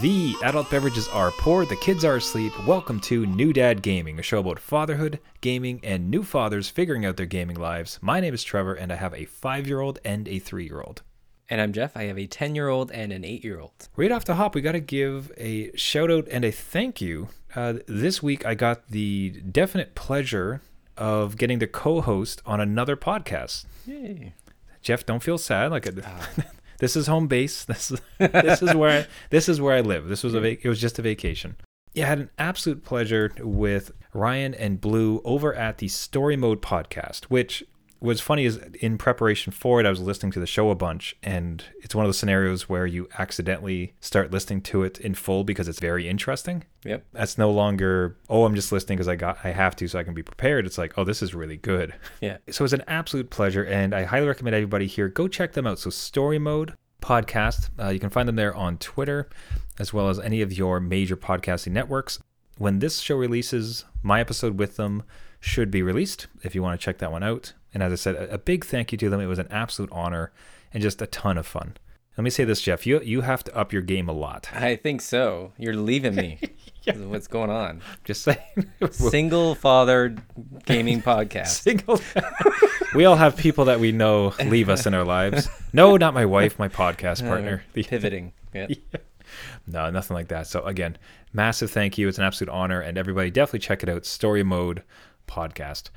The adult beverages are poured, the kids are asleep. Welcome to New Dad Gaming, a show about fatherhood, gaming, and new fathers figuring out their gaming lives. My name is Trevor, and I have a five year old and a three year old. And I'm Jeff. I have a 10 year old and an 8 year old. Right off the hop, we got to give a shout out and a thank you. Uh, this week, I got the definite pleasure of getting the co host on another podcast. Yay. Jeff, don't feel sad. Like this is home base. This is this is where I, this is where I live. This was a vac- it was just a vacation. Yeah, I had an absolute pleasure with Ryan and Blue over at the Story Mode podcast, which was funny is in preparation for it, I was listening to the show a bunch, and it's one of those scenarios where you accidentally start listening to it in full because it's very interesting. Yep. That's no longer oh I'm just listening because I got I have to so I can be prepared. It's like oh this is really good. Yeah. So it's an absolute pleasure, and I highly recommend everybody here go check them out. So Story Mode podcast, uh, you can find them there on Twitter, as well as any of your major podcasting networks. When this show releases, my episode with them should be released. If you want to check that one out, and as I said, a, a big thank you to them. It was an absolute honor and just a ton of fun. Let me say this, Jeff. You you have to up your game a lot. I think so. You're leaving me. What's going on? Just saying. Single father gaming podcast. Single. we all have people that we know leave us in our lives. No, not my wife, my podcast partner. Uh, pivoting. Yeah. No, nothing like that. So again, massive thank you. It's an absolute honor, and everybody definitely check it out. Story Mode podcast.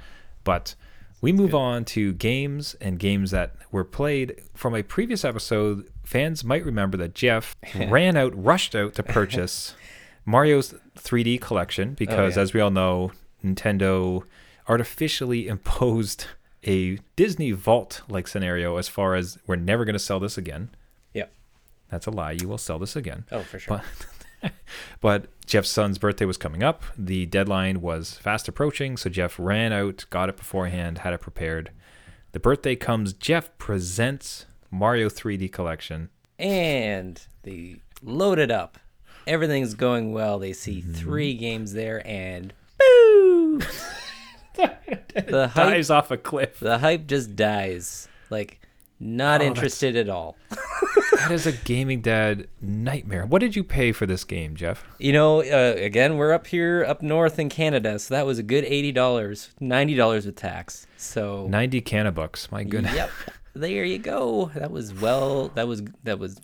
But we move on to games and games that were played from a previous episode. Fans might remember that Jeff ran out, rushed out to purchase Mario's 3D collection because, yeah. as we all know, Nintendo artificially imposed a Disney Vault like scenario as far as we're never going to sell this again. Yep. That's a lie. You will sell this again. Oh, for sure. But, but Jeff's son's birthday was coming up. The deadline was fast approaching, so Jeff ran out, got it beforehand, had it prepared. The birthday comes. Jeff presents Mario 3D Collection. and they load it up. Everything's going well. They see Mm-hmm. three games there, and boo! the hype, Dives off a cliff. the hype just dies. Like, not Oh, interested at all. That is a gaming dad nightmare. What did you pay for this game, Jeff? You know, uh, again, we're up here, up north in Canada, so that was a good eighty dollars, ninety dollars with tax. So, 90 Canabucks. My goodness. yep, there you go. That was well. That was that was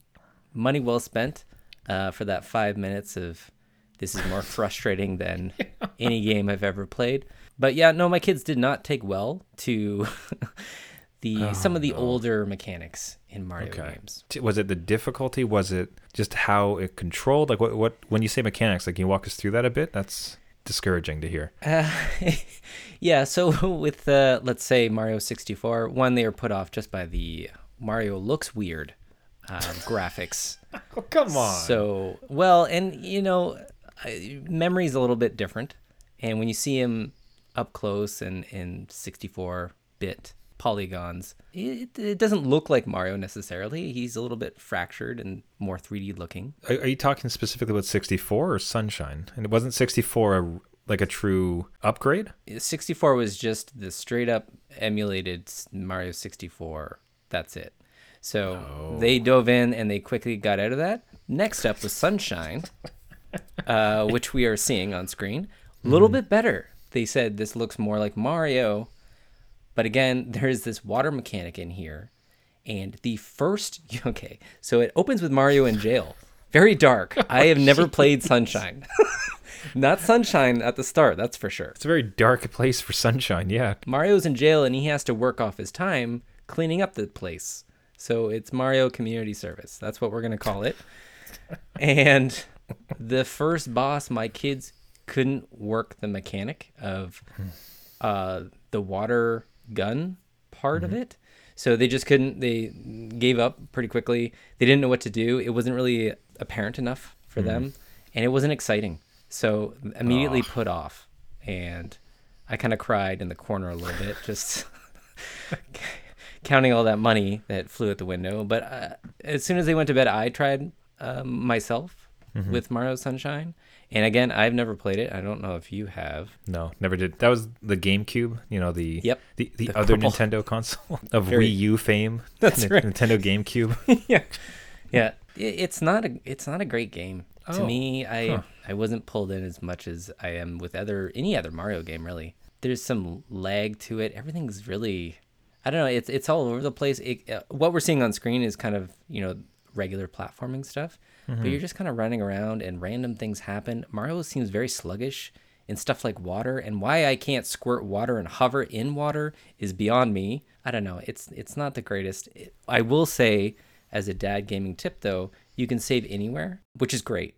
money well spent uh, for that five minutes of. This is more frustrating than any game I've ever played. But yeah, no, my kids did not take well to the some of the older mechanics in Mario Okay. games. Was it the difficulty? Was it just how it controlled? Like what? What? When you say mechanics, like can you walk us through that a bit? That's discouraging to hear. Uh, yeah, so with uh, let's say Mario 64, one they were put off just by the Mario looks weird um, graphics. Oh, come on. So well, and you know, memory's a little bit different, and when you see him up close and in 64 bit polygons, it, it doesn't look like Mario necessarily. He's a little bit fractured and more 3D looking. Are, are you talking specifically about 64 or Sunshine? And it wasn't 64 a, like a true upgrade? 64 was just the straight up emulated Mario 64. That's it. So they dove in and they quickly got out of that. Next up was Sunshine, uh, which we are seeing on screen. A little bit better. They said this looks more like Mario, but again, there's this water mechanic in here. And the first, okay, so it opens with Mario in jail. Very dark. I have never played Sunshine. Not Sunshine at the start, that's for sure. It's a very dark place for Sunshine. Yeah. Mario's in jail and he has to work off his time cleaning up the place. So it's Mario Community Service. That's what we're going to call it. and the first boss, my kids couldn't work the mechanic of uh, the water gun part of it. So they just couldn't, they gave up pretty quickly. They didn't know what to do. It wasn't really apparent enough for them and it wasn't exciting. So immediately put off. And I kind of cried in the corner a little bit, just counting all that money that flew out the window. But uh, as soon as they went to bed, I tried um, myself with Mario Sunshine. And again, I've never played it. I don't know if you have. No, never did. That was the GameCube, you know, the Yep. the, the, The other purple- Nintendo console of Very- Wii U fame. That's N- right. Nintendo GameCube. yeah, yeah. It's not a it's not a great game. To Oh, me, I huh. I wasn't pulled in as much as I am with other any other Mario game really. There's some lag to it. Everything's really I don't know, it's it's all over the place. It, uh, what we're seeing on screen is kind of, you know, regular platforming stuff, but you're mm-hmm. just kind of running around and random things happen. Mario seems very sluggish in stuff like water and why I can't squirt water and hover in water is beyond me. I don't know. It's it's not the greatest. It- I will say as a dad gaming tip though, you can save anywhere, which is great.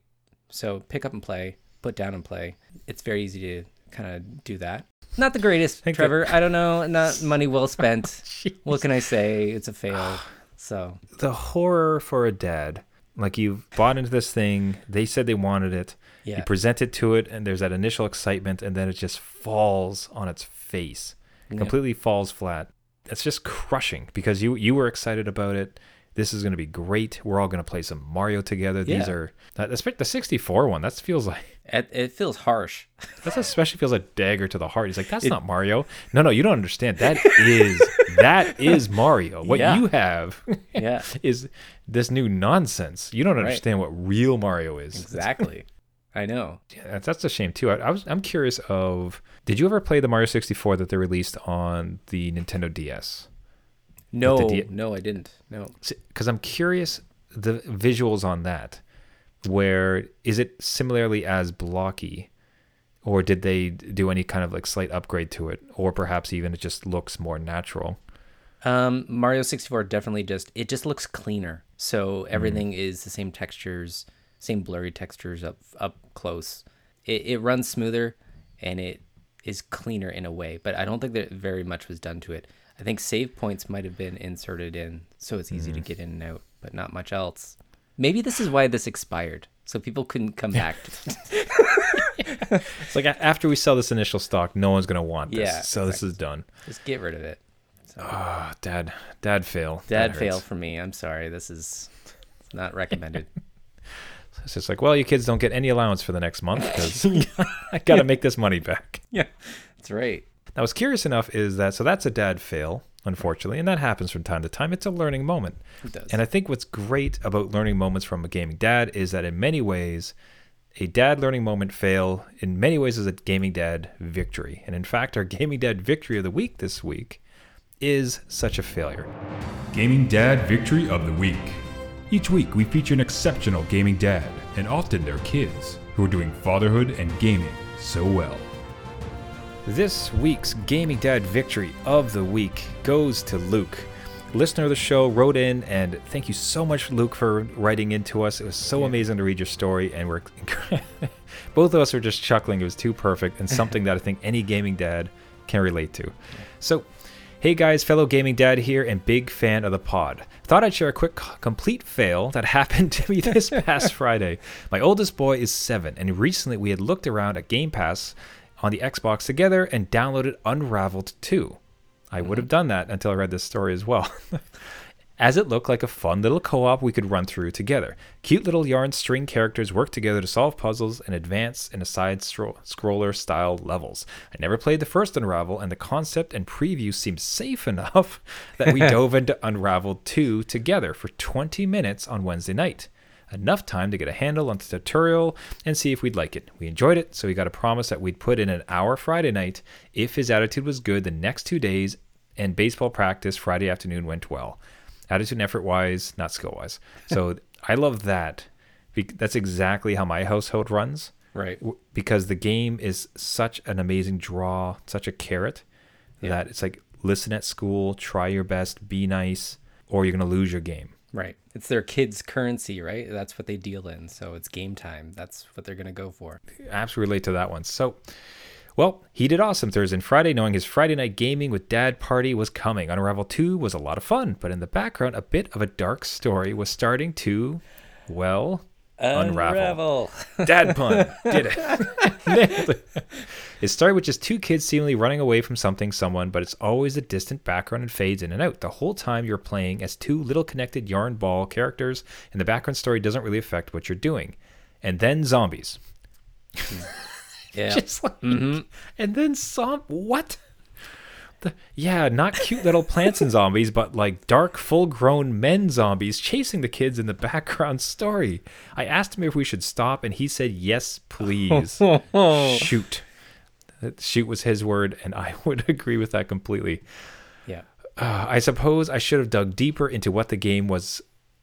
So pick up and play, put down and play. It's very easy to kind of do that. Not the greatest, that- Trevor. I don't know. Not money well spent. Oh, what can I say? It's a fail. So The horror for a dad. Like you bought into this thing, they said they wanted it. yeah, You present it to it, and there's that initial excitement, and then it just falls on its face, Yeah. completely falls flat. It's just crushing because you you were excited about it. This is going to be great. We're all going to play some Mario together. These are the 64 one. That feels like it, it feels harsh. that especially feels like dagger to the heart. He's like, that's not Mario. No, no, you don't understand. That is that is Mario. What Yeah. you have Yeah, is this new nonsense. You don't Right. understand what real Mario is. exactly. I know. Yeah, that's, that's a shame too. I, I was I'm curious of did you ever play the Mario 64 that they released on the Nintendo DS? No, D- no, I didn't. No. Because I'm curious the visuals on that. Where is it similarly as blocky, or did they do any kind of like slight upgrade to it, or perhaps even it just looks more natural? Um, Mario 64 definitely just it just looks cleaner. So everything is the same textures, same blurry textures up up close. It it runs smoother and it is cleaner in a way, but I don't think that very much was done to it. I think save points might have been inserted in so it's easy to get in and out, but not much else. Maybe this is why this expired. So people couldn't come back. It's like after we sell this initial stock, no one's gonna want this. Yeah, so this is done. Just get rid of it. So, Ah, dad, dad fail. Dad fail for me. I'm sorry. This is not recommended. It's just like, well, you kids don't get any allowance for the next month because I got to make this money back. yeah, that's right. Now, what's curious enough is that so that's a dad fail, unfortunately, and that happens from time to time. It's a learning moment. It does. And I think what's great about learning moments from a gaming dad is that in many ways, a dad learning moment fail in many ways is a gaming dad victory. And in fact, our gaming dad victory of the week this week is such a failure. Gaming Dad Victory of the Week. Each week, we feature an exceptional gaming dad, and often their kids, who are doing fatherhood and gaming so well. This week's Gaming Dad victory of the week goes to Luke. Listener of the show wrote in, and thank you so much, Luke, for writing in to us. It was so amazing to read your story, and we're both of us are just chuckling. It was too perfect, and something that I think any gaming dad can relate to. So, hey guys, fellow gaming dad here, and big fan of the pod. Thought I'd share a quick complete fail that happened to me this past Friday. My oldest boy is seven, and recently we had looked around at Game Pass on the Xbox together and downloaded Unraveled 2. I would mm-hmm. have done that until I read this story as well. As it looked like a fun little co op we could run through together. Cute little yarn string characters work together to solve puzzles and advance in a side stro- scroller style levels. I never played the first Unravel, and the concept and preview seemed safe enough that we dove into Unravel 2 together for 20 minutes on Wednesday night enough time to get a handle on the tutorial and see if we'd like it. We enjoyed it, so we got a promise that we'd put in an hour Friday night if his attitude was good the next two days, and baseball practice Friday afternoon went well. Attitude and effort wise, not skill wise. So I love that. That's exactly how my household runs Right. because the game is such an amazing draw, such a carrot that it's like listen at school, try your best, be nice, or you're going to lose your game. Right. It's their kids' currency, right? That's what they deal in. So it's game time. That's what they're going to go for. absolutely relate to that one. So, well, he did awesome Thursday and Friday, knowing his Friday night gaming with dad party was coming. Unravel 2 was a lot of fun, but in the background, a bit of a dark story was starting to, well, unravel. Dad pun. Did it. Nailed it. It started with just two kids seemingly running away from something, someone, but it's always a distant background and fades in and out. The whole time you're playing as two little connected yarn ball characters, and the background story doesn't really affect what you're doing. And then zombies. Yeah. Just like, and then some what? The- yeah, not cute little plants and zombies, but like dark, full grown men zombies chasing the kids in the background story. I asked him if we should stop, and he said, yes, please. Shoot. Shoot was his word, and I would agree with that completely. Yeah. Uh, I suppose I should have dug deeper into what the game was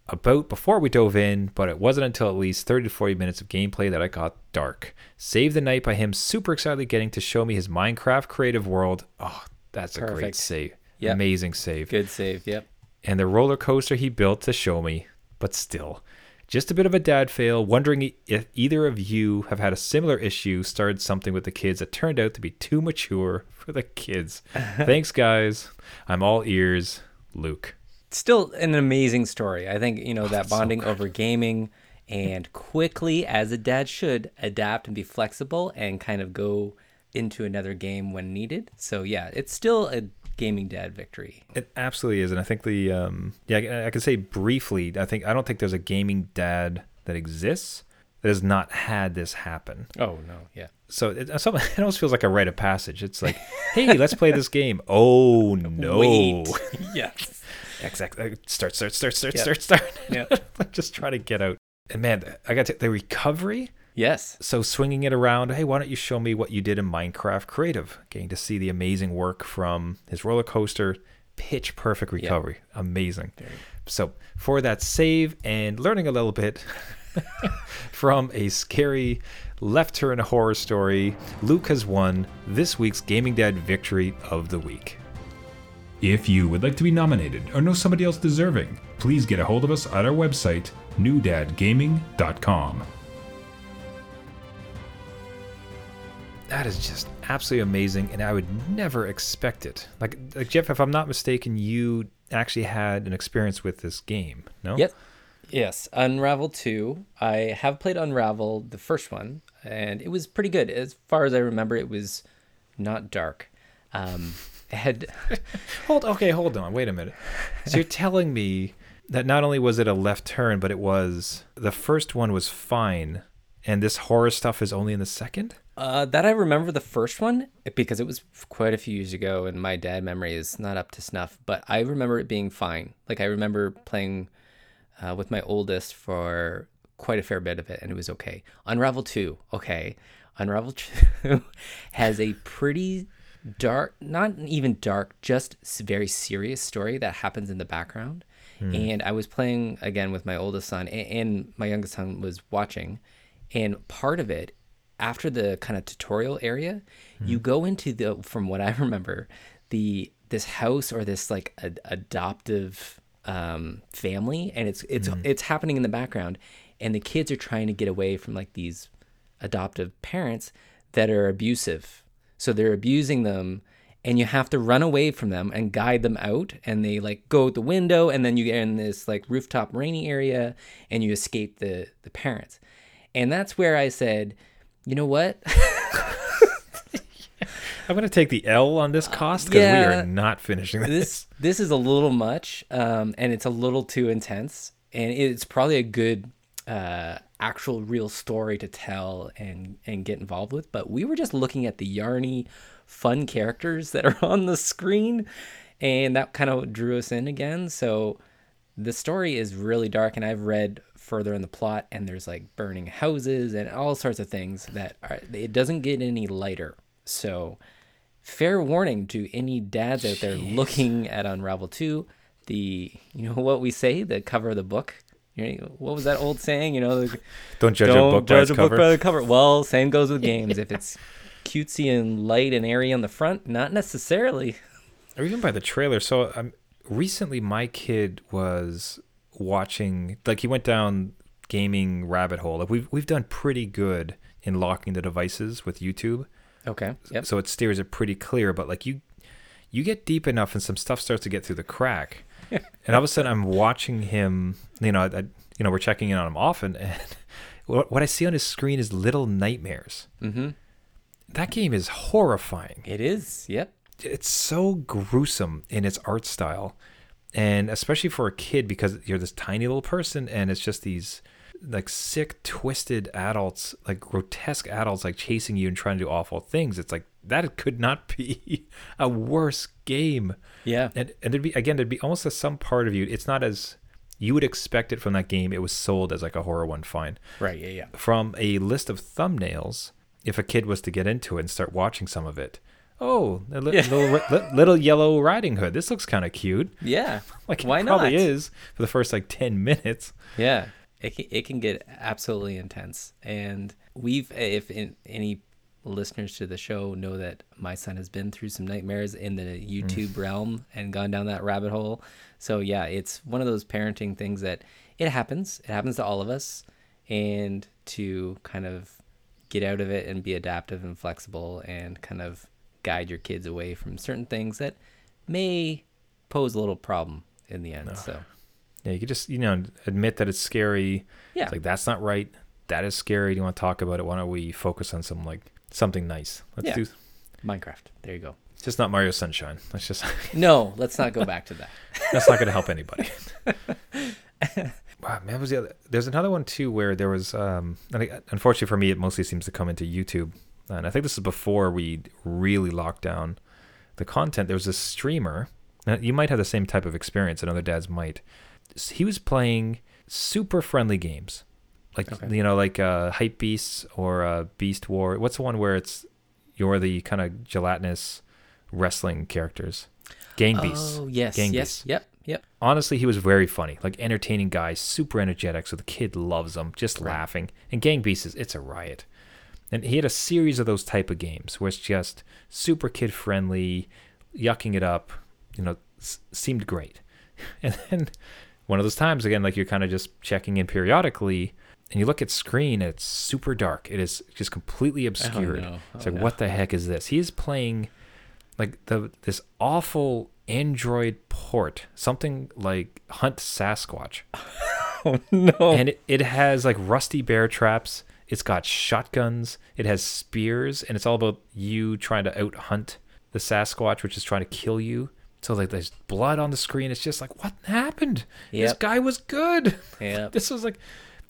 about before we dove in, but it wasn't until at least 30 to 40 minutes of gameplay that I got dark. Saved the night by him super excitedly getting to show me his Minecraft creative world. Oh, that's a great save. Yep. Amazing save. Good save. Yep. And the roller coaster he built to show me, but still. Just a bit of a dad fail, wondering if either of you have had a similar issue, started something with the kids that turned out to be too mature for the kids. Thanks, guys. I'm all ears. Luke. Still an amazing story. I think, you know, that Oh, that's so bonding over gaming and quickly, as a dad should, adapt and be flexible and kind of go into another game when needed. So, yeah, it's still a gaming dad victory. It absolutely is, and I think the um, yeah, I, I can say briefly. I think I don't think there's a gaming dad that exists that has not had this happen. Oh, no. Yeah. So it, uh, it almost feels like a rite of passage. It's like, hey, let's play this game. Oh no! Wait. yes. Exactly. Uh, start, start, start, start, Yeah. start, start. Yeah. Just try to get out. And man, I got to, the recovery. Yes. So swinging it around, hey, why don't you show me what you did in Minecraft Creative? Getting to see the amazing work from his roller coaster, pitch perfect recovery, amazing. So for that save and learning a little bit from a scary left turn horror story, Luke has won this week's Gaming Dad Victory of the Week. If you would like to be nominated or know somebody else deserving, please get a hold of us at our website, newdadgaming.com. That is just absolutely amazing, and I would never expect it. Like, like Jeff, if I'm not mistaken, you actually had an experience with this game, no? Yep. Yes, Unravel 2. I have played Unravel, the first one, and it was pretty good. As far as I remember, it was not dark. Um, had Hold okay, hold on, wait a minute. So you're telling me that not only was it a left turn, but it was the first one was fine, and this horror stuff is only in the second? uh, that I remember the first one because it was quite a few years ago, and my dad memory is not up to snuff. But I remember it being fine. Like I remember playing uh, with my oldest for quite a fair bit of it, and it was okay. Unravel 2, okay. Unravel 2 has a pretty dark, not even dark, just very serious story that happens in the background. And I was playing again with my oldest son, and, and my youngest son was watching. And part of it, after the kind of tutorial area, you go into the, from what I remember, the this house or this like ad- adoptive um, family, and it's it's it's happening in the background, and the kids are trying to get away from like these adoptive parents that are abusive. So they're abusing them and you have to run away from them and guide them out and they like go out the window and then you get in this like rooftop rainy area and you escape the the parents. And that's where I said, "You know what? I'm gonna take the L on this cost because we are not finishing this. this this is a little much um, and it's a little too intense and it's probably a good uh, actual real story to tell and and get involved with but we were just looking at the yarny fun characters that are on the screen and that kind of drew us in again so the story is really dark and i've read further in the plot and there's like burning houses and all sorts of things that are it doesn't get any lighter so fair warning to any dads out there looking at Unravel 2. The you know what we say, the cover of the book. You know, what was that old saying? You know, the, Don't judge don't a book by judge its a cover. book by the cover. Well, same goes with games. if it's cutesy and light and airy on the front, not necessarily. or even by the trailer. So um, recently, my kid was watching, like he went down gaming rabbit hole. Like we've we've done pretty good in locking the devices with YouTube, Okay. Yep. so it steers it pretty clear. But like you, you get deep enough, and some stuff starts to get through the crack. and all of a sudden, I'm watching him. You know, I, you know, we're checking in on him often, and what, what I see on his screen is Little Nightmares. Mm-hmm. That game is horrifying It is. Yep. it's so gruesome in its art style and especially for a kid because you're this tiny little person and it's just these like sick twisted adults like grotesque adults like chasing you and trying to do awful things it's like that could not be a worse game. Yeah. And and there'd be again, there'd be almost a, some part of you. It's not as you would expect it from that game. It was sold as like a horror one, fine. Right. Yeah. Yeah. From a list of thumbnails, if a kid was to get into it and start watching some of it, oh, li- Yeah. little, li- little yellow riding hood. This looks kind of cute. Yeah. Like Why it probably not? is for the first like ten minutes. Yeah, it can, it can get absolutely intense. And we've, if in, any listeners to the show know that my son has been through some nightmares in the YouTube mm. realm and gone down that rabbit hole. So yeah, it's one of those parenting things that it happens. It happens to all of us. And to kind of get out of it and be adaptive and flexible and kind of guide your kids away from certain things that may pose a little problem in the end. So Yeah, you could just you know admit that it's scary. yeah, It's like that's not right. That is scary. Do you want to talk about it? Why don't we focus on some like something nice? Let's Yeah. do. Minecraft. There you go. It's just not Mario Sunshine. Let's just. No, let's not go back to that. that's not going to help anybody. wow, man, was the other? There's another one too where there was. Um, I unfortunately for me, it mostly seems to come into YouTube, and I think this is before we really locked down the content. There was a streamer. Now, you might have the same type of experience, and other dads might. He was playing super friendly games, like Okay. you know, like uh, Hype Beasts or uh, Beast War. What's the one where it's you're the kind of gelatinous wrestling characters? Gang Beasts. Oh yes, Gang yes, Beasts yep, yep. honestly, he was very funny, like entertaining guy, super energetic. So the kid loves him, just Right. laughing. And Gang Beasts, is- it's a riot. And he had a series of those type of games where it's just super kid friendly, yucking it up. You know, s- seemed great. And then one of those times again, like you're kind of just checking in periodically, and you look at screen, it's super dark. It is just completely oh, obscured. no. It's Oh, like, no. what the heck is this? He is playing like the this awful Android port, something like Hunt Sasquatch, Oh no. and it, it has like rusty bear traps. It's got shotguns. It has spears, and it's all about you trying to out hunt the Sasquatch, which is trying to kill you. So like there's blood on the screen. It's just like what happened? This guy was good. Yep. This was like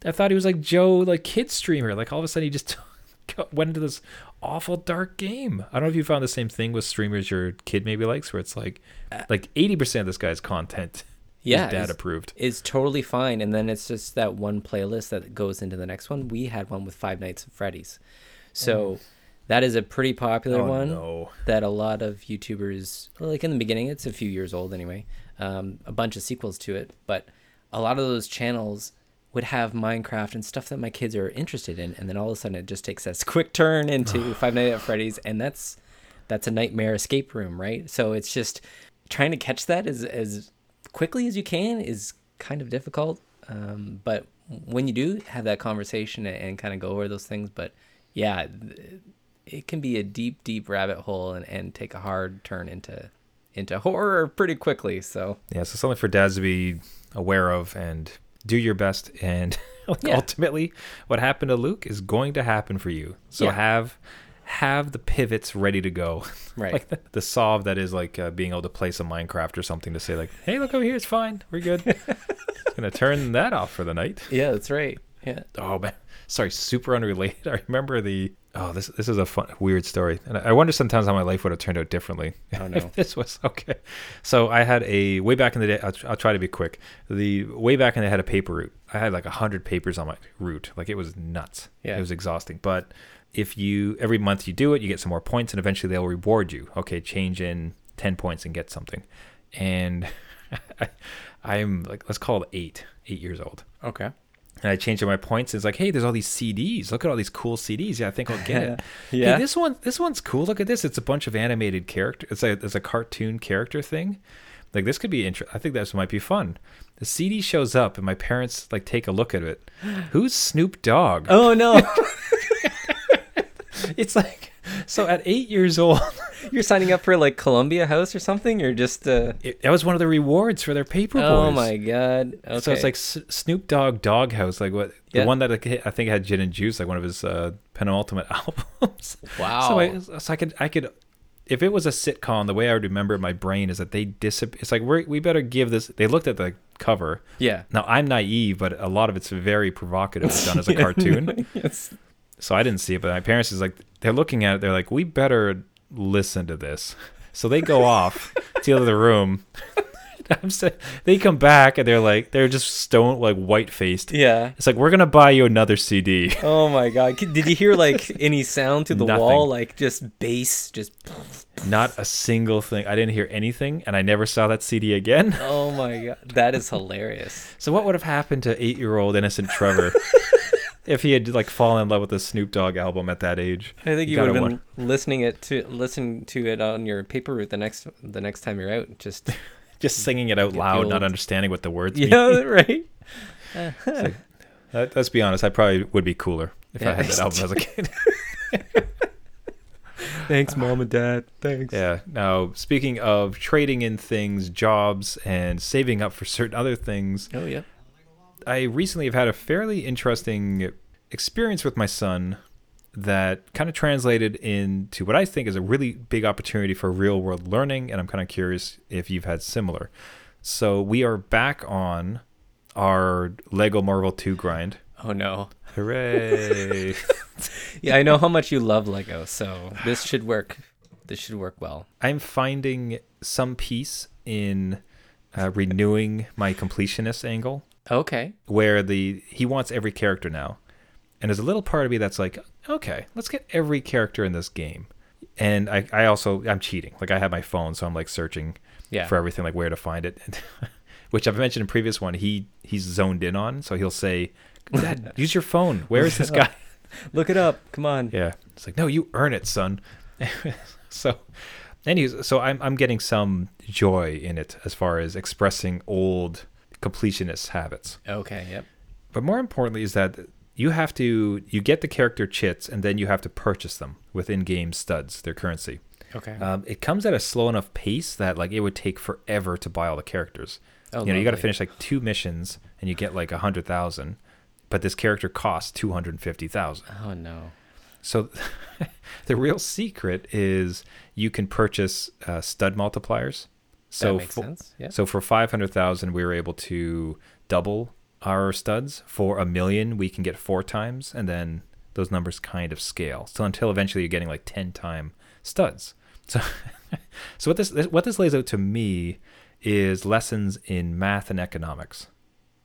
I thought he was like Joe, like kid streamer. Like all of a sudden he just went into this awful dark game. I don't know if you found the same thing with streamers your kid maybe likes, where it's like uh, like eighty percent of this guy's content Yeah, is dad approved. Is totally fine, and then it's just that one playlist that goes into the next one. We had one with Five Nights at Freddy's, so mm. That is a pretty popular Oh, one no. that a lot of YouTubers, like in the beginning, it's a few years old anyway. Um, a bunch of sequels to it, but a lot of those channels would have Minecraft and stuff that my kids are interested in, and then all of a sudden it just takes this quick turn into Five Nights at Freddy's, and that's that's a nightmare escape room, right? So it's just trying to catch that as as quickly as you can is kind of difficult. Um, but when you do have that conversation and, and kind of go over those things, but yeah, it can be a deep, deep rabbit hole and, and take a hard turn into into horror pretty quickly. So Yeah, so something for dads to be aware of and do your best. And like Yeah. ultimately, what happened to Luke is going to happen for you. So Yeah. have have the pivots ready to go. Right. like the, the solve that is like uh, being able to play some Minecraft or something to say like, hey, look over here, it's fine, we're good. Gonna turn that off for the night. yeah, that's right. Yeah. Oh man, sorry, super unrelated. I remember the oh this this is a fun weird story, and I wonder sometimes how my life would have turned out differently. Oh, no. if this was okay. So I had a way back in the day. I'll, I'll try to be quick. The way back in I had a paper route. I had like a hundred papers on my route. Like it was nuts. Yeah. it was exhausting. But if you every month you do it, you get some more points, and eventually they'll reward you. Okay, change in ten points and get something. And I, I'm like let's call it eight, eight years old. Okay. And I changed my points. It's like, hey, there's all these CDs. Look at all these cool CDs. Yeah, I think I'll get it. Yeah. Hey, this one, this one's cool. Look at this. It's a bunch of animated character. It's a, it's a cartoon character thing. Like this could be interesting. I think this might be fun. The CD shows up, and my parents like take a look at it. Who's Snoop Dogg? Oh no, It's like, so at eight years old, you're signing up for like Columbia House or something? You're just uh. it, that was one of the rewards for their paper boys. Oh my god. Okay. So it's like S- Snoop Dogg Doghouse, like what the Yeah. one that I think had Gin and Juice, like one of his uh, penultimate albums. wow. So I, so I could, I could, if it was a sitcom, the way I would remember it in my brain is that they disappear. It's like we we better give this. They looked at the cover. yeah. Now I'm naive, but a lot of it's very provocative. It's done as a cartoon, yes. so I didn't see it. But my parents is like, they're looking at it. They're like, we better listen to this. So they go off to the other room. I'm saying they come back and they're like they're just stone like white faced. Yeah. It's like we're gonna buy you another CD. Oh my god. Did you hear like any sound to the Nothing. wall? Like just bass, just Not a single thing. I didn't hear anything, and I never saw that CD again. oh my god. That is hilarious. So what would have happened to eight-year-old innocent Trevor if he had like fallen in love with the Snoop Dogg album at that age? I think you would have won- been listening it to listen to it on your paper route the next the next time you're out. Just Just singing it out loud, not understanding what the words mean. yeah, right. Let- Let's be honest. I probably would be cooler if I had that album as a kid. Thanks, mom and dad. Thanks. Yeah. Now, speaking of trading in things, jobs, and saving up for certain other things, Oh yeah. I recently have had a fairly interesting experience with my son that kind of translated into what I think is a really big opportunity for real world learning. And I'm kind of curious if you've had similar. So, we are back on our Lego Marvel 2 grind. Oh no. Hooray. Yeah, I know how much you love Lego, so this should work. This should work well. I'm finding some peace in uh, renewing my completionist angle. Okay. where the he wants every character now. And there's a little part of me that's like okay let's get every character in this game. And i, I also i'm cheating. Like i have my phone so i'm like searching Yeah. for everything like where to find it. Which i've mentioned in previous one he he's zoned in on so he'll say dad use your phone. Where is this guy? Look it up. Come on. yeah. It's like no you earn it son. So anyways so i'm, I'm getting some joy in it as far as expressing old completionist habits Okay. Yep. but more importantly is that you have to you get the character chits and then you have to purchase them with in-game studs their currency Okay. um, it comes at a slow enough pace that like it would take forever to buy all the characters Oh, you know you got to finish like two missions and you get like a hundred thousand but this character costs 250000 oh no. so the real secret is you can purchase uh, stud multipliers so that makes fo- sense. Yeah. so for 500,000 we were able to double our studs. For a million we can get four times and then those numbers kind of scale. So until eventually you're getting like 10 time studs. So so what this what this lays out to me is lessons in math and economics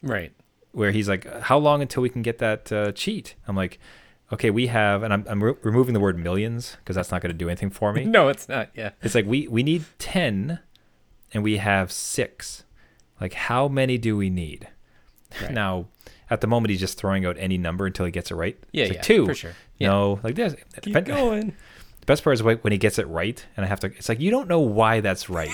Right. where he's like how long until we can get that uh, cheat? I'm like okay, we have and I'm I'm re- removing the word millions because that's not going to do anything for me. No, it's not. Yeah. It's like we we need 10 and we have 6. Like how many do we need? Right. Now, at the moment he's just throwing out any number until he gets it right. Yeah. Like, yeah. two. For sure. Yeah. No, like this. Keep but- going. The best part is when he gets it right and I have to it's like you don't know why that's right.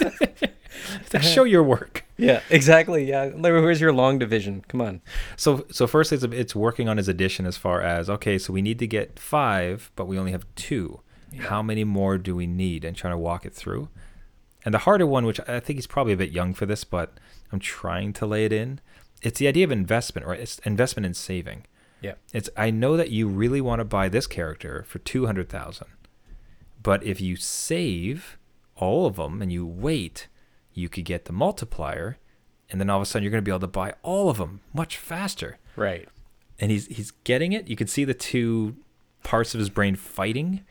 Like, show your work. Yeah. Exactly. Yeah. Where's your long division? Come on. So so first it's it's working on his addition as far as okay, so we need to get 5, but we only have 2. How many more do we need and trying to walk it through? And the harder one, which I think he's probably a bit young for this, but I'm trying to lay it in. It's the idea of investment, right? It's investment in saving. Yeah. It's I know that you really want to buy this character for 200,000. But if you save all of them and you wait, you could get the multiplier and then all of a sudden you're going to be able to buy all of them much faster. Right. And he's he's getting it. You can see the two parts of his brain fighting.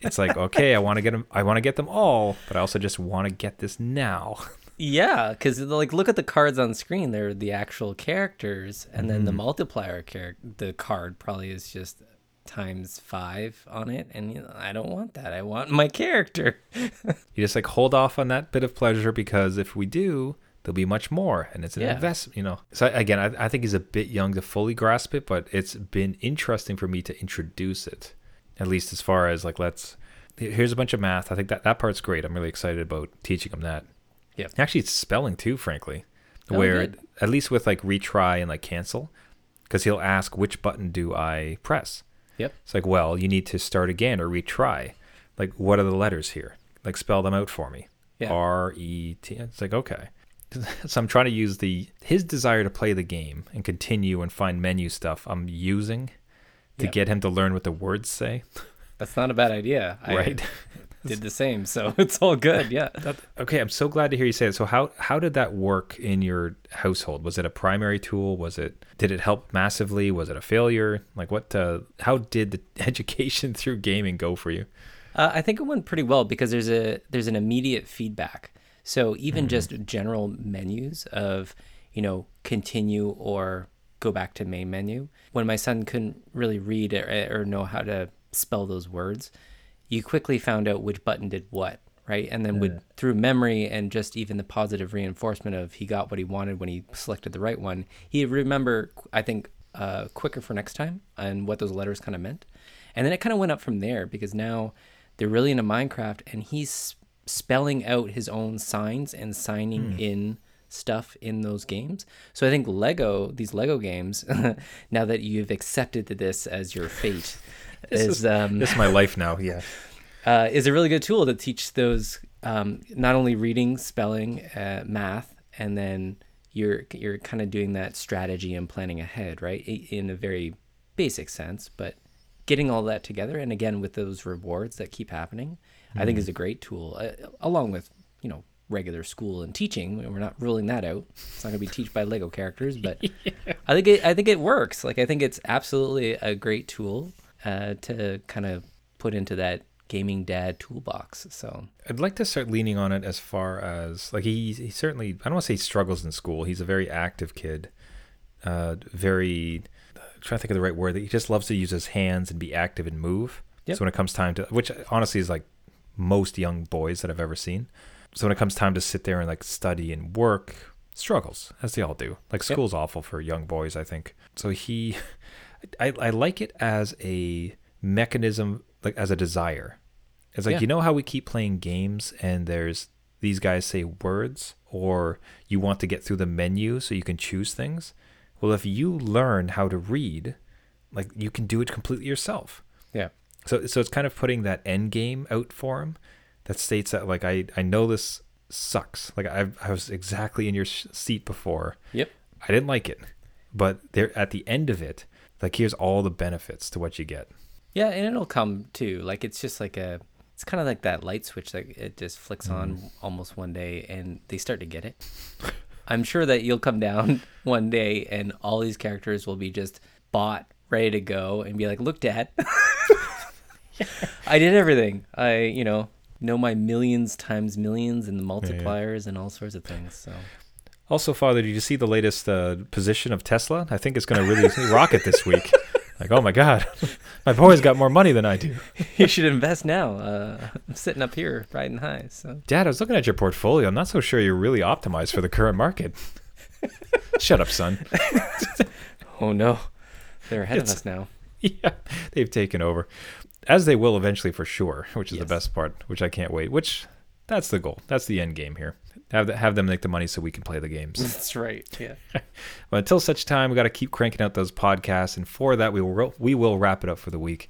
It's like, okay, I want to get them I want to get them all, but I also just want to get this now. Yeah, because like look at the cards on screen; they're the actual characters, and then the mm-hmm. multiplier character, the card probably is just times five on it, and you know, I don't want that. I want my character. You just like hold off on that bit of pleasure because if we do, there'll be much more, and it's an Yeah. investment. You know. So again, I, I think he's a bit young to fully grasp it, but it's been interesting for me to introduce it, at least as far as like let's. Here's a bunch of math. I think that that part's great. I'm really excited about teaching him that. Yeah. Actually, it's spelling too, frankly, Oh, where good. at least with like retry and like cancel, because he'll ask which button do I press. Yep. It's like, well, you need to start again or retry. Like, what are the letters here? Like, spell them out for me. Yeah. R E T. It's like, okay. so I'm trying to use the his desire to play the game and continue and find menu stuff. I'm using to Yeah. get him to learn what the words say. That's not a bad idea. Right. I did the same, so it's all good. Yeah. That- okay, I'm so glad to hear you say it. So how how did that work in your household? Was it a primary tool? Was it did it help massively? Was it a failure? Like what? Uh, how did the education through gaming go for you? Uh, I think it went pretty well because there's a there's an immediate feedback. So even just general menus of you know continue or go back to main menu. When my son couldn't really read or, or know how to spell those words, you quickly found out which button did what, right? And then would through memory and just even the positive reinforcement of he got what he wanted when he selected the right one, he'd remember I think uh, quicker for next time and what those letters kind of meant. And then it kind of went up from there because now they're really into Minecraft and he's spelling out his own signs and signing in stuff in those games. So I think Lego, these Lego games, now that you've accepted this as your fate, is, um, This is my life now. Yeah. uh, is a really good tool to teach those um, not only reading, spelling, uh, math, and then you're you're kind of doing that strategy and planning ahead, right? In a very basic sense, but getting all that together, and again with those rewards that keep happening, I think is a great tool, uh, along with you know regular school and teaching. We're not ruling that out. It's not going to be teach by Lego characters, but I think it I think it works. Like I think it's absolutely a great tool uh, to kind of put into that gaming dad toolbox. So I'd like to start leaning on it as far as like he he certainly I don't want to say he struggles in school. He's a very active kid, uh, very I'm trying to think of the right word. He just loves to use his hands and be active and move. Yep. So when it comes time to, which honestly is like most young boys that I've ever seen. So when it comes time to sit there and like study and work, struggles as they all do. Like Yep. school's awful for young boys, I think. So he, I, I like it as a mechanism, like as a desire. It's like Yeah. you know how we keep playing games and there's these guys say words or you want to get through the menu so you can choose things. Well, if you learn how to read, like you can do it completely yourself. yeah, So so it's kind of putting that end game out for him that states that like I I know this sucks. Like I I was exactly in your sh- seat before. yep, I didn't like it, but there at the end of it, like here's all the benefits to what you get. yeah, and it'll come too. Like it's just like a, it's kind of like that light switch that it just flicks mm. on almost one day, and they start to get it. I'm sure that you'll come down one day, and all these characters will be just bought, ready to go, and be like, "Look, Dad, I did everything. I, you know." Know my millions times millions and the multipliers and all sorts of things. So Also, Father, did you see the latest uh, position of Tesla? I think it's going to really rocket this week. Like, oh my God, my boy's got more money than I do. you should invest now. Uh, I'm sitting up here riding high. So Dad, I was looking at your portfolio. I'm not so sure you're really optimized for the current market. Shut up, son. oh no, they're ahead It's- of us now. yeah, they've taken over, as they will eventually for sure. Which is Yes. the best part. Which I can't wait. Which that's the goal. That's the end game here. Have the, have them make the money so we can play the games. That's right. Yeah. But until such time, we got to keep cranking out those podcasts, and for that, we will we will wrap it up for the week.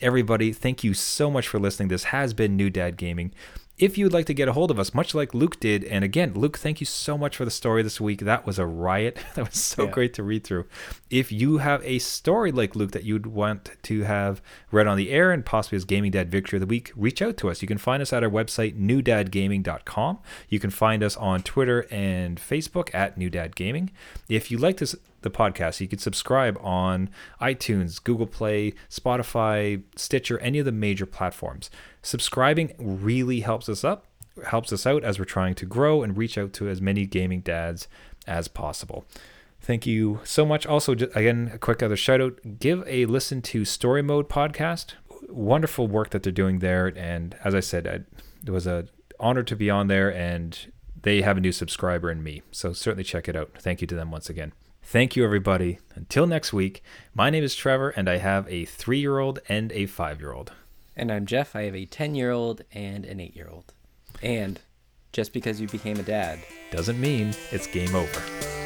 Everybody, thank you so much for listening. This has been New Dad Gaming. If you'd like to get a hold of us, much like Luke did, and again, Luke, thank you so much for the story this week. That was a riot. That was so Yeah. great to read through. If you have a story like Luke that you'd want to have read on the air and possibly as Gaming Dad Victory of the Week, reach out to us. You can find us at our website, newdadgaming.com. You can find us on Twitter and Facebook at New Dad Gaming. If you like this the podcast, you can subscribe on iTunes, Google Play, Spotify, Stitcher, any of the major platforms. Subscribing really helps us up, helps us out as we're trying to grow and reach out to as many gaming dads as possible. Thank you so much. Also, again, a quick other shout out give a listen to Story Mode podcast. Wonderful work that they're doing there. And as I said, I, it was a honor to be on there, and they have a new subscriber in me. So certainly check it out. Thank you to them once again. Thank you, everybody. Until next week, my name is Trevor, and I have a three year old and a five year old. And I'm Jeff. I have a 10 year old and an 8 year old. And just because you became a dad, Doesn't mean it's game over.